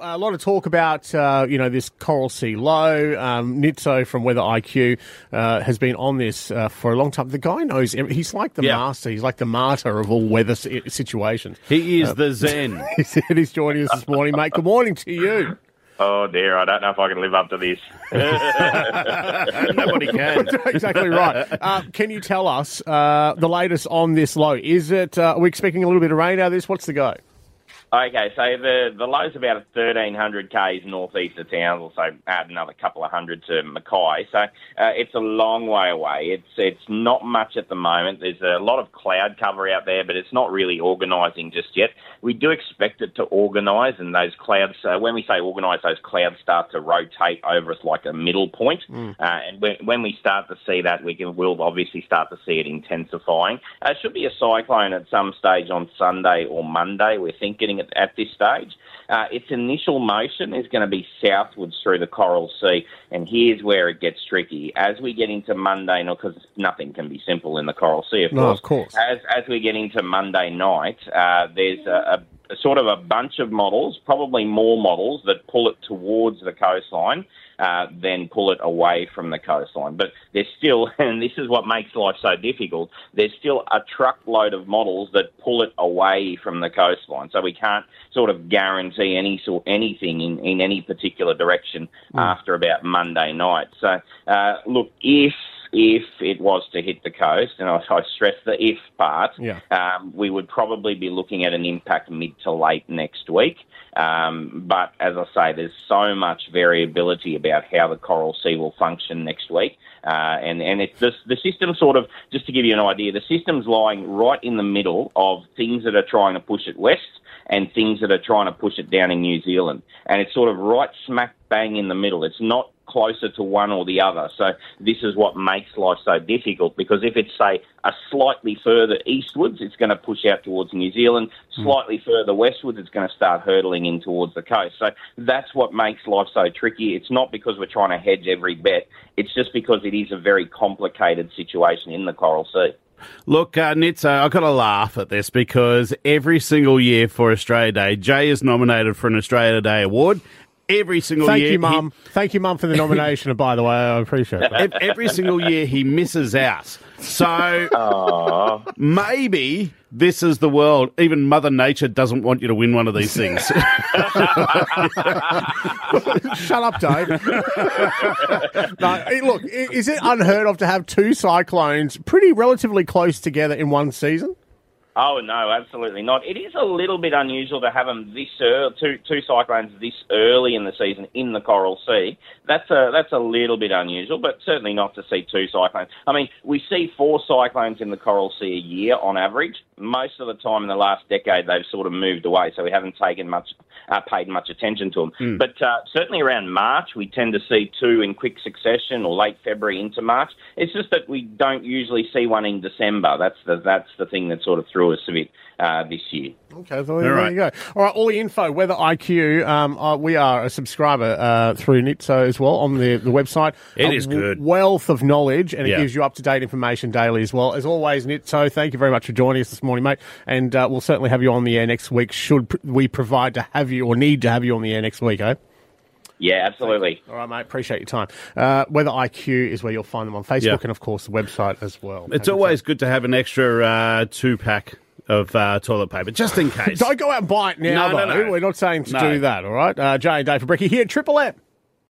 A lot of talk about uh, you know this Coral Sea low. Um, Nitso from Weather IQ uh, has been on this uh, for a long time. The guy knows. every- He's like the Yeah. master. He's like the martyr of all weather situations. He is the Zen. He's joining us this morning, mate. Good morning to you. Oh dear, I don't know if I can live up to this. Nobody can. exactly right. Uh, can you tell us uh, the latest on this low? Is it? Uh, are we expecting a little bit of rain out of this? What's the go? Okay, so the the low's about 1,300 k's northeast of town. Also add another couple of hundred to Mackay. So uh, it's a long way away. It's it's not much at the moment. There's a lot of cloud cover out there, but it's not really organising just yet. We do expect it to organise, and those clouds. Uh, when we say organise, those clouds start to rotate over us like a middle point. Uh, and when, when we start to see that, we can we'll obviously start to see it intensifying. Uh, it should be a cyclone at some stage on Sunday or Monday. We're thinking at, at this stage. Uh, its initial motion is going to be southwards through the Coral Sea, and here's where it gets tricky. As we get into Monday, because nothing can be simple in the Coral Sea, of No, course. of course. As as we get into Monday night, uh, there's a, a sort of a bunch of models, probably more models that pull it towards the coastline. Uh, then pull it away from the coastline. But there's still, and this is what makes life so difficult, there's still a truckload of models that pull it away from the coastline. So we can't sort of guarantee any sort anything in, in any particular direction after about Monday night. So uh, look, if if it was to hit the coast, and I, I stress the if part, Yeah. um, we would probably be looking at an impact mid to late next week. Um, but as I say, there's so much variability about how the coral sea will function next week. Uh, and and it's the, the system sort of, just to give you an idea, the system's lying right in the middle of things that are trying to push it west and things that are trying to push it down in New Zealand. And it's sort of right smack bang in the middle. It's not closer to one or the other. So this is what makes life so difficult because if it's say a slightly further eastwards, it's going to push out towards New Zealand. Slightly further westwards, it's going to start hurtling in towards the coast. So that's what makes life so tricky. It's not because we're trying to hedge every bet. It's just because it is a very complicated situation in the Coral Sea. Look, uh, Nitso, I've got to laugh at this because every single year for Australia Day, Jay is nominated for an Australia Day award. Every single year. Thank year, you, Mum. Thank you, Mum, for the nomination. by the way, I appreciate he- that. every single year he misses out. So maybe this is the world. Even Mother Nature doesn't want you to win one of these things. Shut up, Dave. no, look, is it unheard of to have two cyclones pretty relatively close together in one season? Oh no, absolutely not. It is a little bit unusual to have them this early, two two cyclones this early in the season in the Coral Sea. That's a that's a little bit unusual, but certainly not to see two cyclones. I mean, we see four cyclones in the Coral Sea a year on average. Most of the time in the last decade, they've sort of moved away, so we haven't taken much uh, paid much attention to them. But uh, certainly around March, we tend to see two in quick succession, or late February into March. It's just that we don't usually see one in December. That's the that's the thing that sort of threw us a bit uh, this year. Okay, so there, right. you go. All right, all the info, Weather IQ. Um, uh, we are a subscriber uh, through Nitso as well on the, the website. It A is good. Wealth of knowledge, and it Yeah. gives you up to date information daily as well. As always, Nitso, thank you very much for joining us this morning, mate. And uh, we'll certainly have you on the air next week. Should pr- we provide to have you or need to have you on the air next week, eh? Yeah, absolutely. All right, mate. Appreciate your time. Uh, Weather IQ is where you'll find them on Facebook Yeah. and, of course, the website as well. it's always good to have an extra uh, two pack of uh, toilet paper, just in case. Don't go out and buy it now, No, no, though. no. We're not saying to No. do that, all right? Uh, Jay and Dave for Bricky here at Triple M.